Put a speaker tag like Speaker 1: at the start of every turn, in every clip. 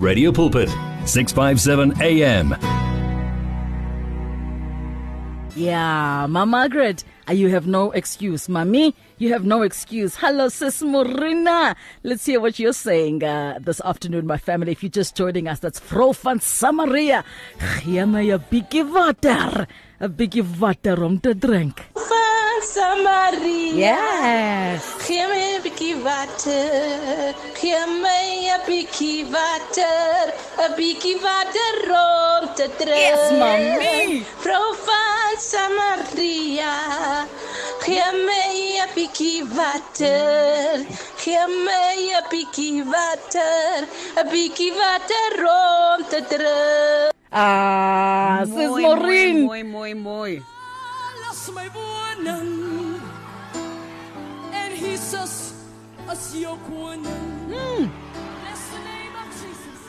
Speaker 1: Radio Pulpit, 657 AM.
Speaker 2: Yeah, Ma Margaret, uh, you have no excuse. Mami, you have no excuse. Hello, Sis Morina. Let's hear what you're saying uh, this afternoon, my family. If you're just joining us, that's Vrou van Samaria. Gee my 'n bietjie water. 'n bietjie water om te drink.
Speaker 3: Van Samaria.
Speaker 2: Yes.
Speaker 3: Gee my 'n bietjie water. Gee my 'n bietjie water. 'n bietjie water om te drink.
Speaker 2: Yes, mami.
Speaker 3: Vrou van Samaria. Gee my 'n bietjie water. Gee my 'n bietjie water. 'n bietjie water om te drink.
Speaker 2: Ah, Sis
Speaker 4: Mooi,
Speaker 2: Morin.
Speaker 4: Mooi, mooi, mooi.
Speaker 5: Woning en Jesus as jou koning. Bless hmm.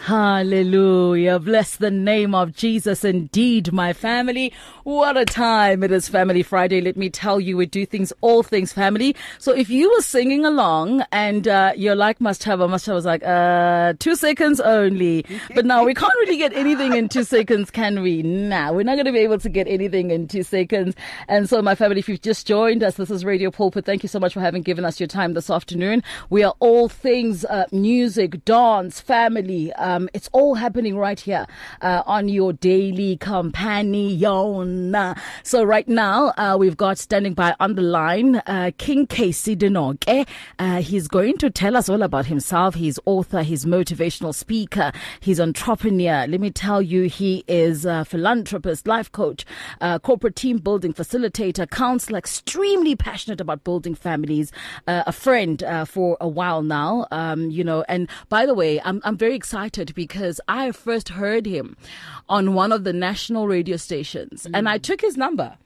Speaker 2: Hallelujah. Bless the name of Jesus indeed, my family. What a time it is Family Friday. Let me tell you, we do things, all things family. So if you were singing along and uh, you're like must have, must have was like, uh, two seconds only. But now we can't really get anything in two seconds, can we? Nah, we're not going to be able to get anything in two seconds. And so my family, if you've just joined us, this is Radio Pulpit. Thank you so much for having given us your time this afternoon. We are all things uh, music, dance, family. Um, it's all happening right here uh, on your daily companion. So right now uh, we've got standing by on the line uh, King Casey Dinoke. Uh, he's going to tell us all about himself. He's author, he's motivational speaker, he's entrepreneur. Let me tell you, he is a philanthropist, life coach, uh, corporate team building facilitator, counselor, extremely passionate about building families, uh, a friend uh, for a while now. Um, you know, and by the way, I'm I'm very excited because I first heard him on one of the national radio stations, and I took his number.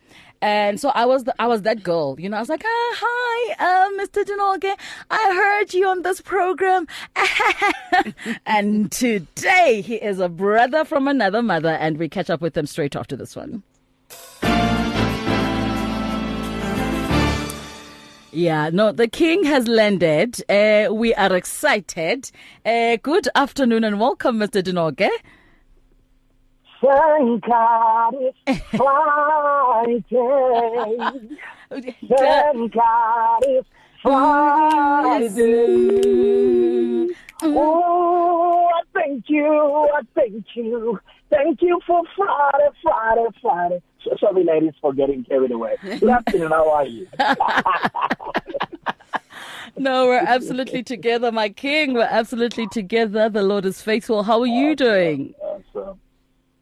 Speaker 2: And so I was the, I was that girl, you know. I was like, ah, "Hi, uh, Mr. Dinoke, I heard you on this program." and today he is a brother from another mother, and we catch up with him straight after this one. Yeah, no, the king has landed. Uh, we are excited. Uh, good afternoon and welcome, Mr. Dinoke.
Speaker 6: Thank God it's Friday. Thank God it's Friday. Oh, I thank you. I thank you. Thank you for Friday, Friday, Friday. So, sorry, ladies, for getting carried away. Good afternoon. How are you?
Speaker 2: No, we're absolutely together, my king. We're absolutely together. The Lord is faithful. How are you doing?
Speaker 6: Awesome.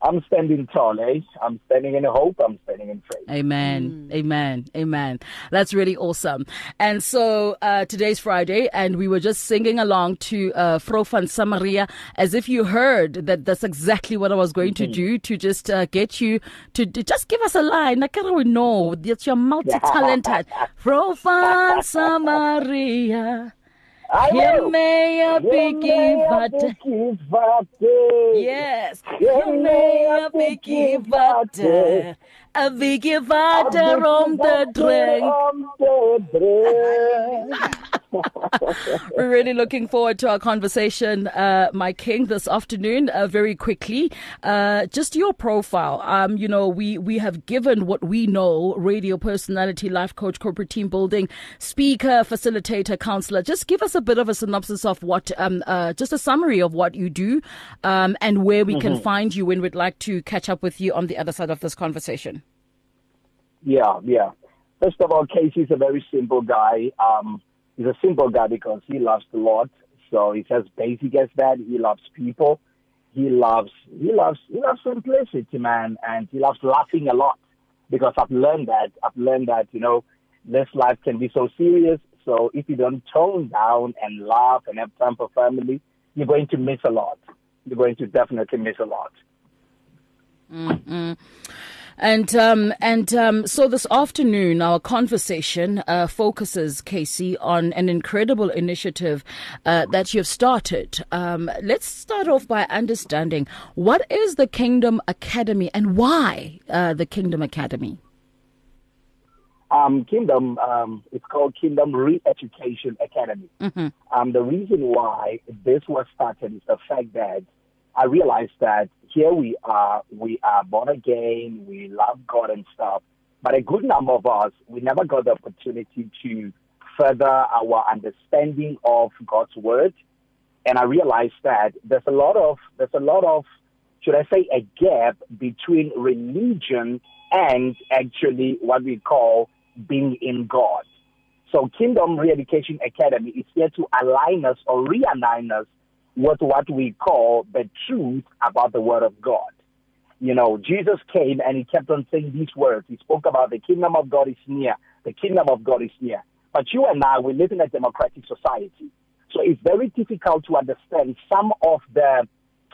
Speaker 6: I'm standing tall, eh? I'm standing in hope. I'm standing in faith.
Speaker 2: Amen. Amen. Amen. That's really awesome. And so uh, today's Friday, and we were just singing along to uh, Vrou van Samaria as if you heard that that's exactly what I was going to do to just uh, get you to, to just give us a line. I can't we know that you're multi talented. Vrou van Samaria.
Speaker 6: I
Speaker 2: Hear
Speaker 6: will.
Speaker 2: me a biggie, but yes, hear me a biggie, but a biggie, but on the drink. We're really looking forward to our conversation, uh, my king, this afternoon. Uh, very quickly, uh, just your profile. Um, you know, we we have given what we know: radio personality, life coach, corporate team building, speaker, facilitator, counselor. Just give us a bit of a synopsis of what, um, uh, just a summary of what you do, um, and where we can find you when we'd like to catch up with you on the other side of this conversation.
Speaker 6: Yeah, yeah. First of all, Casey's a very simple guy. Um, he's a simple guy because he loves the Lord. So it's as basic as that. He loves people. He loves he loves he loves simplicity, man, and he loves laughing a lot. Because I've learned that. I've learned that, you know, this life can be so serious. So if you don't tone down and laugh and have time for family, you're going to miss a lot. You're going to definitely miss a lot. Mm-hmm.
Speaker 2: And um, and um, so this afternoon, our conversation uh, focuses, Casey, on an incredible initiative uh, that you've started. Um, let's start off by understanding what is the Kingdom Academy and why uh, the Kingdom Academy.
Speaker 6: um, Kingdom, um, it's called Kingdom Re-Education Academy. Um, the reason why this was started is the fact that I realized that here we are, we are born again, we love God and stuff, but a good number of us, we never got the opportunity to further our understanding of God's word. And I realized that there's a lot of, there's a lot of, should I say, a gap between religion and actually what we call being in God. So Kingdom Re-Education Academy is here to align us or realign us with what we call the truth about the Word of God. You know, Jesus came and he kept on saying these words. He spoke about the kingdom of God is near. The kingdom of God is near. But you and I, we live in a democratic society. So it's very difficult to understand some of the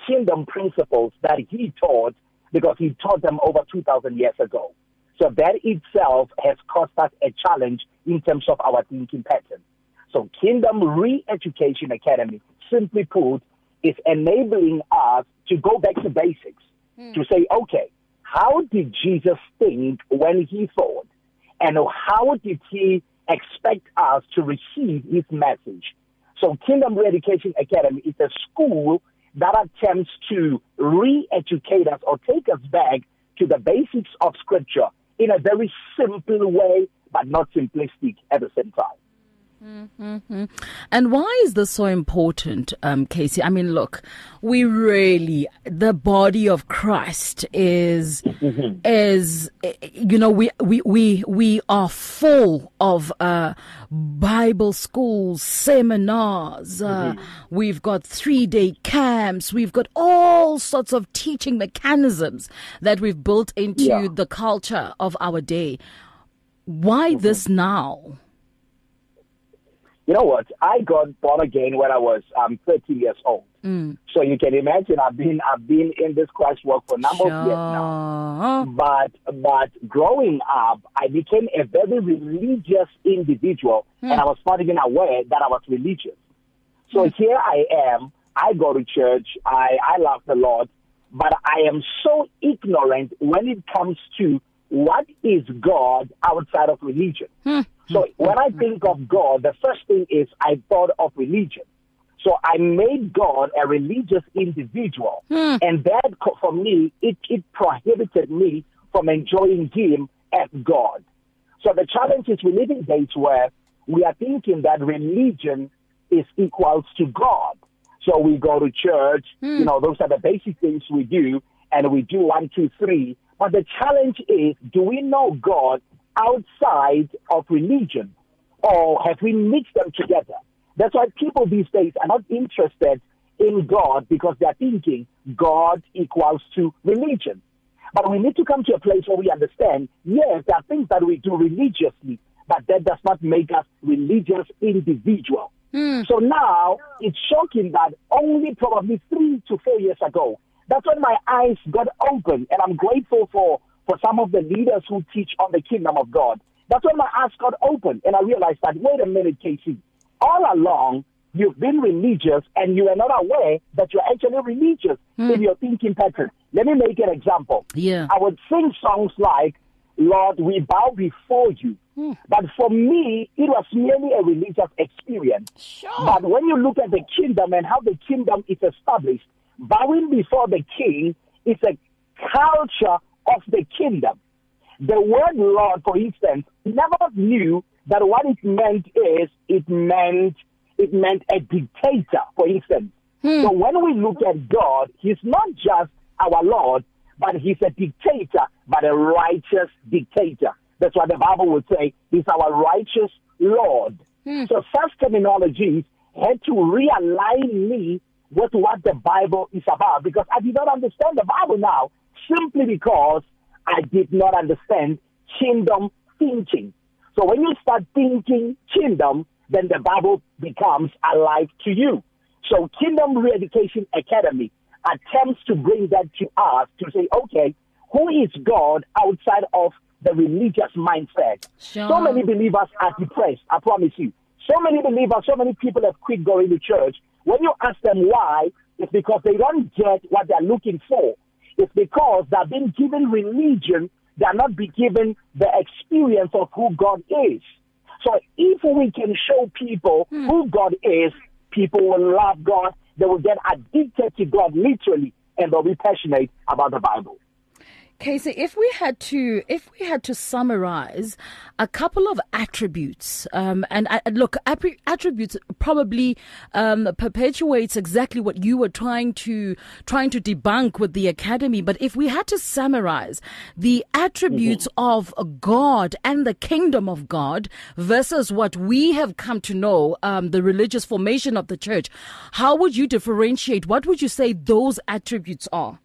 Speaker 6: kingdom principles that he taught because he taught them over 2,000 years ago. So that itself has caused us a challenge in terms of our thinking pattern. So Kingdom Re-Education Academy, simply put, is enabling us to go back to basics, hmm. to say, okay, how did Jesus think when he thought? And how did he expect us to receive his message? So Kingdom Re-Education Academy is a school that attempts to re-educate us or take us back to the basics of scripture in a very simple way, but not simplistic at the same time.
Speaker 2: And why is this so important, um, Casey? I mean, look, we really, the body of Christ is, is, eh, you know, we, we, we, we are full of, uh, Bible schools, seminars, uh, we've got three day camps, we've got all sorts of teaching mechanisms that we've built into
Speaker 6: Yeah.
Speaker 2: the culture of our day. Why this now?
Speaker 6: You know what? I got born again when I was um, 13 years old. Mm. So you can imagine I've been I've been in this Christ work for a number of years now. But but growing up, I became a very religious individual, and hmm. I was not even aware that I was religious. So hmm. here I am. I go to church. I I love the Lord, but I am so ignorant when it comes to what is God outside of religion. Hmm. So when I think of God, the first thing is I thought of religion. So I made God a religious individual, hmm. and that for me it it prohibited me from enjoying Him as God. So the challenge is we live in days where we are thinking that religion is equals to God. So we go to church, hmm. you know, those are the basic things we do, and we do one, two, three. But the challenge is, do we know God outside of religion, or have we mixed them together? That's why people these days are not interested in God because they're thinking God equals to religion. But we need to come to a place where we understand, yes, there are things that we do religiously, but that does not make us religious individual. Hmm. So now it's shocking that only probably three to four years ago, that's when my eyes got open, and I'm grateful for for some of the leaders who teach on the kingdom of God. That's when my eyes got open, and I realized that wait a minute, Casey, all along you've been religious, and you are not aware that you're actually religious hmm. in your thinking pattern. Let me make an example.
Speaker 2: Yeah.
Speaker 6: I would sing songs like, Lord, we bow before you. Hmm. But for me, it was merely a religious experience. Sure. But when you look at the kingdom and how the kingdom is established, bowing before the king is a culture of the kingdom. The word Lord, for instance, never knew that what it meant is it meant it meant a dictator, for instance. Hmm. So when we look at God, He's not just our Lord, but He's a dictator, but a righteous dictator. That's what the Bible would say. He's our righteous Lord. Hmm. So such terminologies had to realign me with what the Bible is about because I did not understand the Bible now simply because I did not understand kingdom thinking. So when you start thinking kingdom, then the Bible becomes alive to you. So Kingdom Re-Education Academy attempts to bring that to us to say, okay, who is God outside of the religious mindset?
Speaker 2: Sure.
Speaker 6: So many believers are depressed, I promise you. So many believers, so many people have quit going to church. When you ask them why, it's because they don't get what they're looking for. It's because they're being given religion, they're not be given the experience of who God is. So if we can show people hmm. who God is, people will love God, they will get addicted to God literally and they'll be passionate about the Bible.
Speaker 2: Casey, if we had to, if we had to summarize a couple of attributes, um, and uh, look, attributes probably um, perpetuates exactly what you were trying to trying to debunk with the academy. But if we had to summarize the attributes mm-hmm. of God and the kingdom of God versus what we have come to know, um, the religious formation of the church, how would you differentiate? What would you say those attributes are?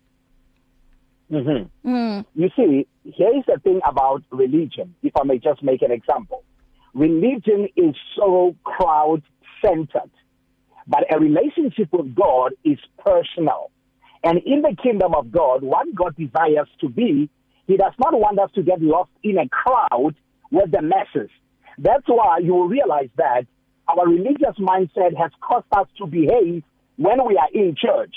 Speaker 6: Mm-hmm. Mm. You see, here is the thing about religion, if I may just make an example. Religion is so crowd centered, but a relationship with God is personal. And in the kingdom of God, what God desires to be, He does not want us to get lost in a crowd with the masses. That's why you will realize that our religious mindset has caused us to behave when we are in church.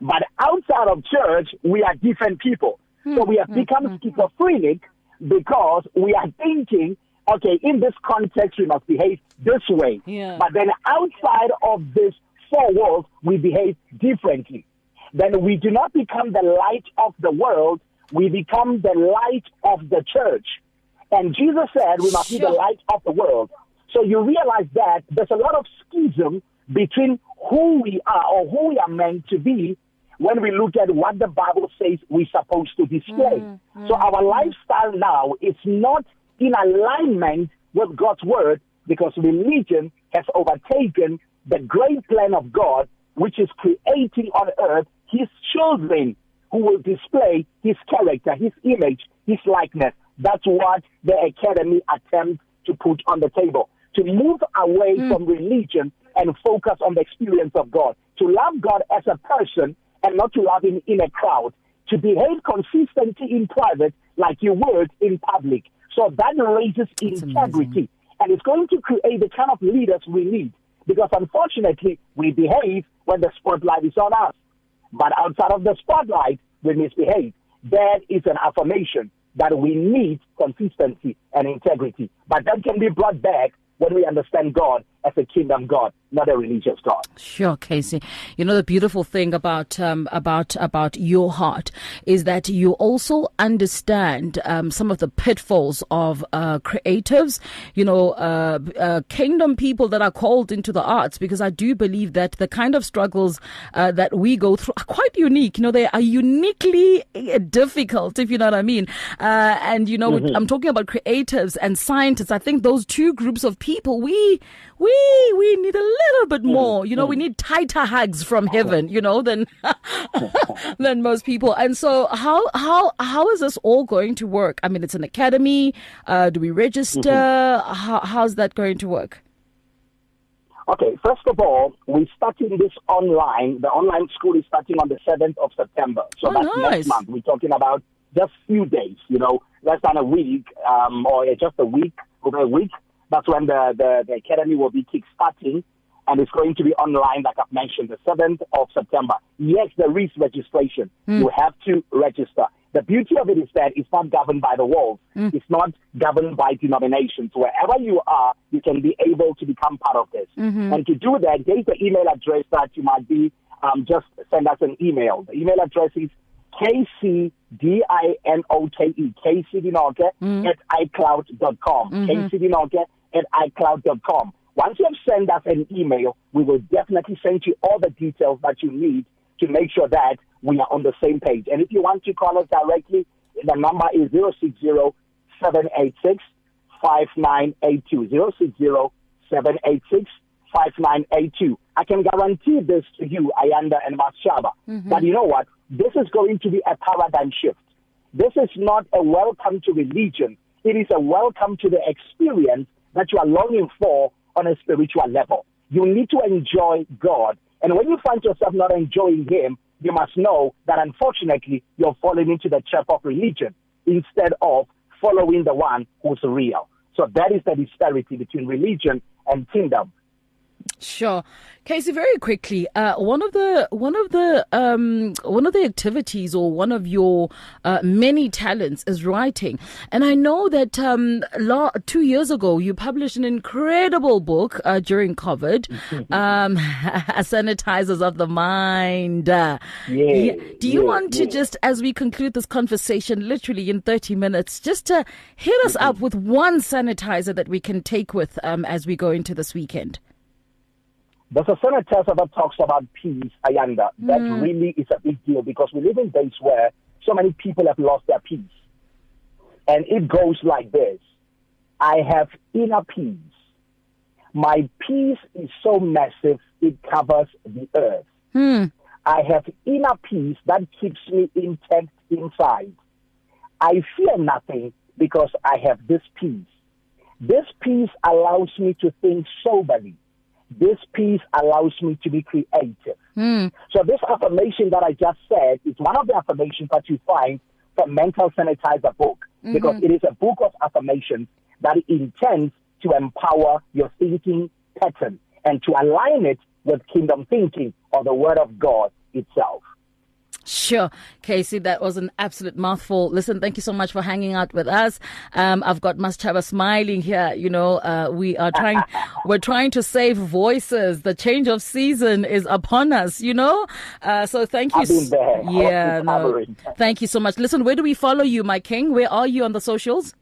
Speaker 6: But outside of church, we are different people. So hmm. we have hmm. become hmm. schizophrenic because we are thinking, okay, in this context, we must behave this way.
Speaker 2: Yeah.
Speaker 6: But then outside of this four walls, we behave differently. Then we do not become the light of the world, we become the light of the church. And Jesus said we must sure. be the light of the world. So you realize that there's a lot of schism between who we are or who we are meant to be when we look at what the Bible says we're supposed to display. Mm-hmm. So our lifestyle now is not in alignment with God's word because religion has overtaken the great plan of God, which is creating on earth his children who will display his character, his image, his likeness. That's what the academy attempts to put on the table. To move away mm. from religion and focus on the experience of God. To love God as a person and not to love him in a crowd, to behave consistently in private like you would in public. So that raises That's integrity. Amazing. And it's going to create the kind of leaders we need. Because unfortunately, we behave when the spotlight is on us. But outside of the spotlight, we misbehave. That is an affirmation that we need consistency and integrity. But that can be brought back when we understand God as a kingdom God, not a religious God.
Speaker 2: Sure, Casey. You know the beautiful thing about um, about about your heart is that you also understand um, some of the pitfalls of uh, creatives. You know, uh, uh, kingdom people that are called into the arts, because I do believe that the kind of struggles uh, that we go through are quite unique. You know, they are uniquely uh, difficult, if you know what I mean. Uh, and you know, mm-hmm. I'm talking about creatives and scientists. I think those two groups of people, we we we we need a little bit mm, more. You know, we mm. need tighter hugs from heaven. You know, than than most people. And so, how how how is this all going to work? I mean, it's an academy. Uh, do we register? Mm-hmm. How, how's that going to work?
Speaker 6: Okay, first of all, we're starting this online. The online school is starting on the 7th of September. So
Speaker 2: oh,
Speaker 6: that's
Speaker 2: nice.
Speaker 6: next month. We're talking about just few days, you know, less than a week, um, or just a week, over a week. That's when the, the, the academy will be kick-starting and it's going to be online, like I've mentioned, the 7th of September. Yes, there is registration. Mm. You have to register. The beauty of it is that it's not governed by the walls. Mm. It's not governed by denominations. Wherever you are, you can be able to become part of this.
Speaker 2: Mm-hmm.
Speaker 6: And to do that, there's the email address that you might be, um, just send us an email. The email address is kcdinoke, kcdinoke mm. at icloud.com. Mm-hmm. kcdinoke at icloud.com. Once you have sent us an email, we will definitely send you all the details that you need to make sure that we are on the same page. And if you want to call us directly, the number is 060 786 5982. 060 786 5982. I can guarantee this to you, Ayanda and Mashaba, mm-hmm. that you know what? This is going to be a paradigm shift. This is not a welcome to religion. It is a welcome to the experience that you are longing for on a spiritual level. You need to enjoy God. And when you find yourself not enjoying Him, you must know that unfortunately you're falling into the trap of religion instead of following the one who's real. So that is the disparity between religion and kingdom.
Speaker 2: Sure. Casey, very quickly, uh, one of the one of the um, one of the activities or one of your uh, many talents is writing, and I know that um, two years ago you published an incredible book uh, during COVID, um, "Sanitizers of the Mind." Uh,
Speaker 6: Yeah,
Speaker 2: Do you
Speaker 6: yeah,
Speaker 2: want to
Speaker 6: yeah.
Speaker 2: just, as we conclude this conversation, literally in thirty minutes, just to hit us up with one sanitizer that we can take with um, as we go into this weekend?
Speaker 6: There's a sanitizer that talks about peace, Ayanda. That mm. really is a big deal because we live in days where so many people have lost their peace. And it goes like this I have inner peace. My peace is so massive, it covers the earth. Hmm. I have inner peace that keeps me intact inside. I fear nothing because I have this peace. This peace allows me to think soberly. This peace allows me to be creative. Hmm. So this affirmation that I just said is one of the affirmations that you find from Mental Sanitizer book mm-hmm. because it is a book of affirmations that intends to empower your thinking pattern and to align it with kingdom thinking or the word of God itself.
Speaker 2: Sure, Casey, that was an absolute mouthful. Listen, thank you so much for hanging out with us. Um, I've got Mashaba smiling here. You know, uh, we are trying, we're trying to save voices. The change of season is upon us. You know, uh, so thank you.
Speaker 6: There.
Speaker 2: Yeah, no, thank you so much. Listen, where do we follow you, my king? Where are you on the socials?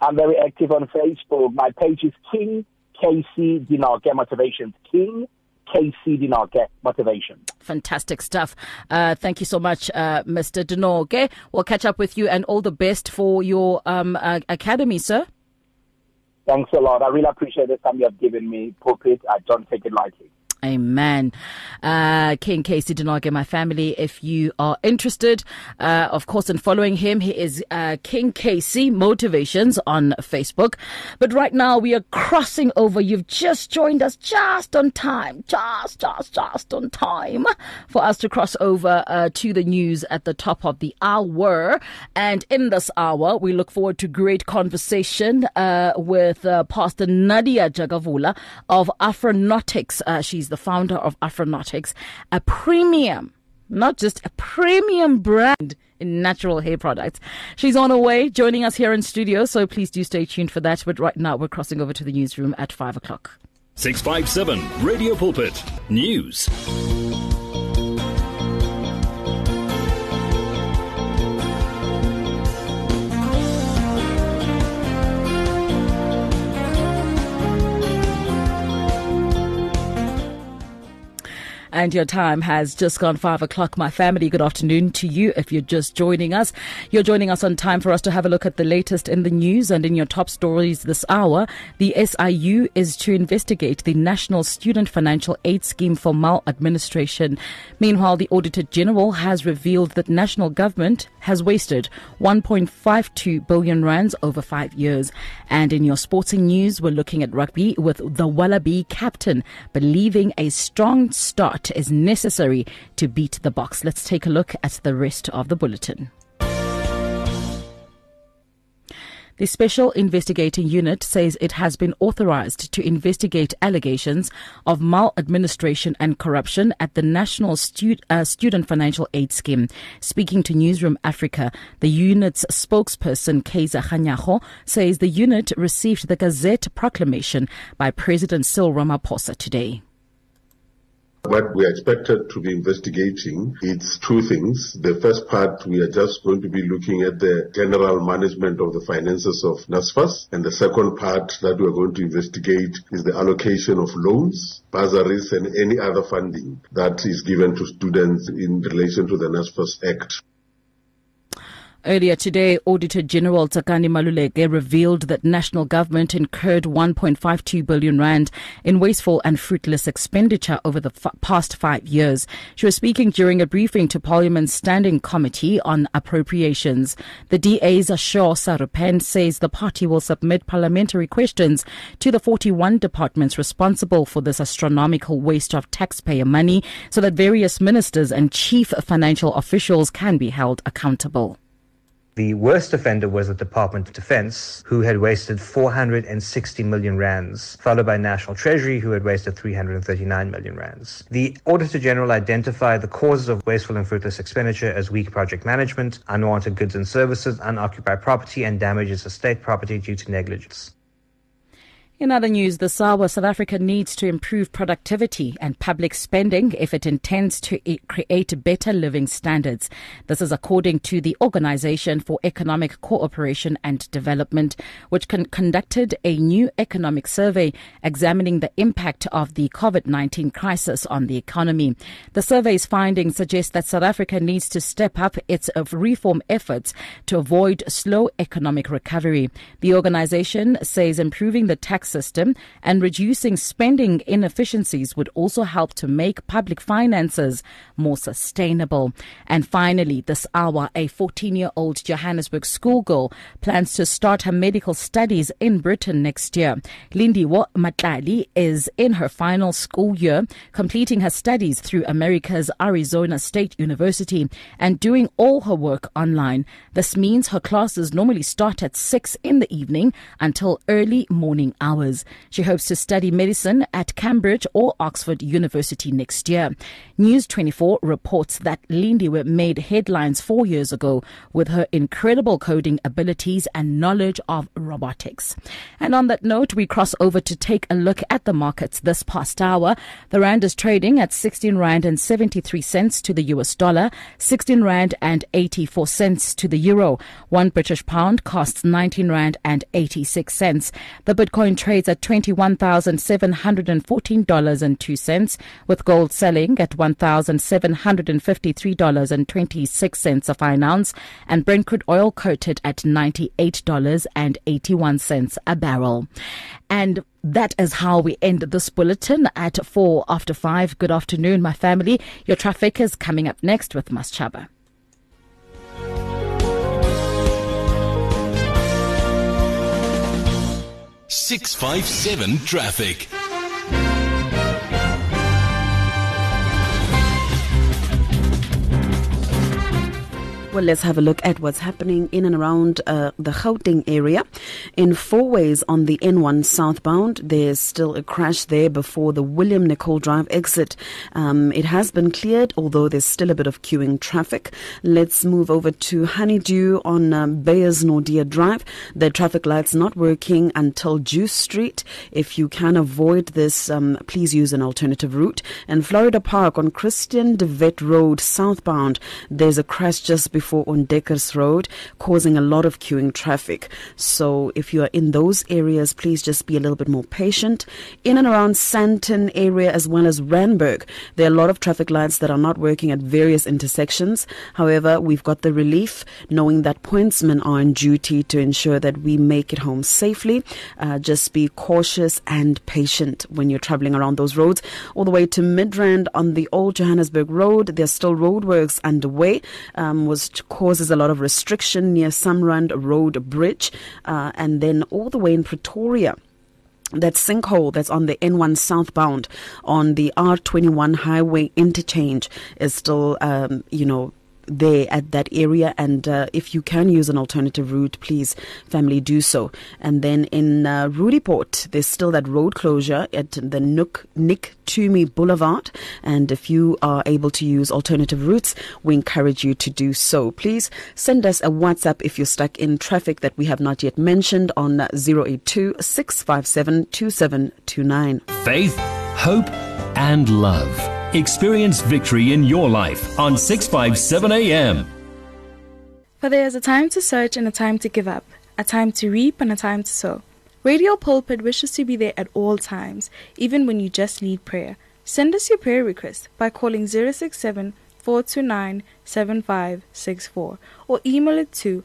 Speaker 6: I'm very active on Facebook. My page is King KC Dinoke Motivations. King KC Dinoke motivation.
Speaker 2: Fantastic stuff. Uh, thank you so much, uh, Mr. Dinoke. We'll catch up with you and all the best for your um, uh, academy, sir.
Speaker 6: Thanks a lot. I really appreciate the time you have given me, Pulpit. I don't take it lightly.
Speaker 2: Amen. Uh, King Casey Dinoke, my family, if you are interested, uh, of course, in following him, he is uh, King Casey Motivations on Facebook. But right now, we are crossing over. You've just joined us just on time, just, just, just on time for us to cross over uh, to the news at the top of the hour. And in this hour, we look forward to great conversation uh, with uh, Pastor Nadia Jagavula of Afronautics. Uh, the founder of Afronautics, a premium, not just a premium brand in natural hair products. She's on her way, joining us here in studio, so please do stay tuned for that. But right now, we're crossing over to the newsroom at five o'clock.
Speaker 1: 657 Radio Pulpit News.
Speaker 2: And your time has just gone five o'clock. My family, good afternoon to you. If you're just joining us, you're joining us on time for us to have a look at the latest in the news and in your top stories this hour. The SIU is to investigate the National Student Financial Aid Scheme for maladministration. Meanwhile, the Auditor General has revealed that national government has wasted 1.52 billion rands over five years. And in your sporting news, we're looking at rugby with the Wallaby captain believing a strong start is necessary to beat the Boks. Let's take a look at the rest of the bulletin. The Special Investigating Unit says it has been authorized to investigate allegations of maladministration and corruption at the National Stu- uh, Student Financial Aid Scheme. Speaking to Newsroom Africa, the unit's spokesperson, Kaizer Kganyago, says the unit received the Gazette proclamation by President Cyril Ramaphosa today.
Speaker 4: What we are expected to be investigating is two things. The first part, we are just going to be looking at the general management of the finances of NSFAS. And the second part that we are going to investigate is the allocation of loans, bursaries, and any other funding that is given to students in relation to the NSFAS Act.
Speaker 2: Earlier today, Auditor General Tsakani Maluleke revealed that national government incurred 1.52 billion rand in wasteful and fruitless expenditure over the f- past five years. She was speaking during a briefing to Parliament's Standing Committee on Appropriations. The DA's Shaw Sarupen says the party will submit parliamentary questions to the 41 departments responsible for this astronomical waste of taxpayer money so that various ministers and chief financial officials can be held accountable.
Speaker 7: The worst offender was the Department of Defense, who had wasted 460 million rands, followed by National Treasury, who had wasted 339 million rands. The Auditor General identified the causes of wasteful and fruitless expenditure as weak project management, unwanted goods and services, unoccupied property, and damages to state property due to negligence.
Speaker 2: In other news, the SAWA South Africa needs to improve productivity and public spending if it intends to create better living standards. This is according to the Organization for Economic Cooperation and Development, which con- conducted a new economic survey examining the impact of the COVID-19 crisis on the economy. The survey's findings suggest that South Africa needs to step up its uh, reform efforts to avoid slow economic recovery. The organization says improving the tax system and reducing spending inefficiencies would also help to make public finances more sustainable. And finally, this hour, a 14 year old Johannesburg schoolgirl plans to start her medical studies in Britain next year. Lindiwe Matlali is in her final school year, completing her studies through America's Arizona State University and doing all her work online. This means her classes normally start at 6 in the evening until early morning hours hours. She hopes to study medicine at Cambridge or Oxford University next year. News 24 reports that Lindiwe made headlines four years ago with her incredible coding abilities and knowledge of robotics. And on that note, we cross over to take a look at the markets this past hour. The Rand is trading at 16 Rand and 73 cents to the US dollar, 16 Rand and 84 cents to the euro. One British pound costs 19 Rand and 86 cents. The Bitcoin trades at $21,714.02, with gold selling at $1,753.26 a fine ounce, and Brent crude oil quoted at $98.81 a barrel. And that is how we end this bulletin at 4 after 5. Good afternoon, my family. Your traffic is coming up next with Mashaba.
Speaker 1: 657 Traffic.
Speaker 8: Well, let's have a look at what's happening in and around uh, the Gauteng area. In Fourways on the N1 southbound, there's still a crash there before the William Nicol Drive exit. Um, it has been cleared, although there's still a bit of queuing traffic. Let's move over to Honeydew on um, Beyers Naudé Drive. The traffic light's not working until Juice Street. If you can avoid this, um, please use an alternative route. And Florida Park on Christian de Wet Road southbound, there's a crash just before on Deckers Road, causing a lot of queuing traffic. So if you are in those areas, please just be a little bit more patient. In and around Sandton area as well as Randburg, there are a lot of traffic lights that are not working at various intersections. However, we've got the relief knowing that pointsmen are on duty to ensure that we make it home safely. Uh, just be cautious and patient when you're traveling around those roads. All the way to Midrand on the old Johannesburg Road, there's still roadworks underway. Um, was causes a lot of restriction near Samrand Road Bridge, uh, and then all the way in Pretoria. That sinkhole that's on the N1 southbound on the R21 highway interchange is still, um, you know, there at that area. And uh, if you can use an alternative route, please, family, do so. And then in uh, Roodepoort, there's still that road closure at the Nook Nick Toomey Boulevard. And if you are able to use alternative routes, we encourage you to do so. Please send us a WhatsApp if you're stuck in traffic that we have not yet mentioned on 082 657 2729.
Speaker 1: Faith, hope, and love. Experience victory in your life on 657 AM.
Speaker 9: For there is a time to search and a time to give up, a time to reap and a time to sow. Radio Pulpit wishes to be there at all times, even when you just need prayer. Send us your prayer request by calling 067 429 7564 or email it to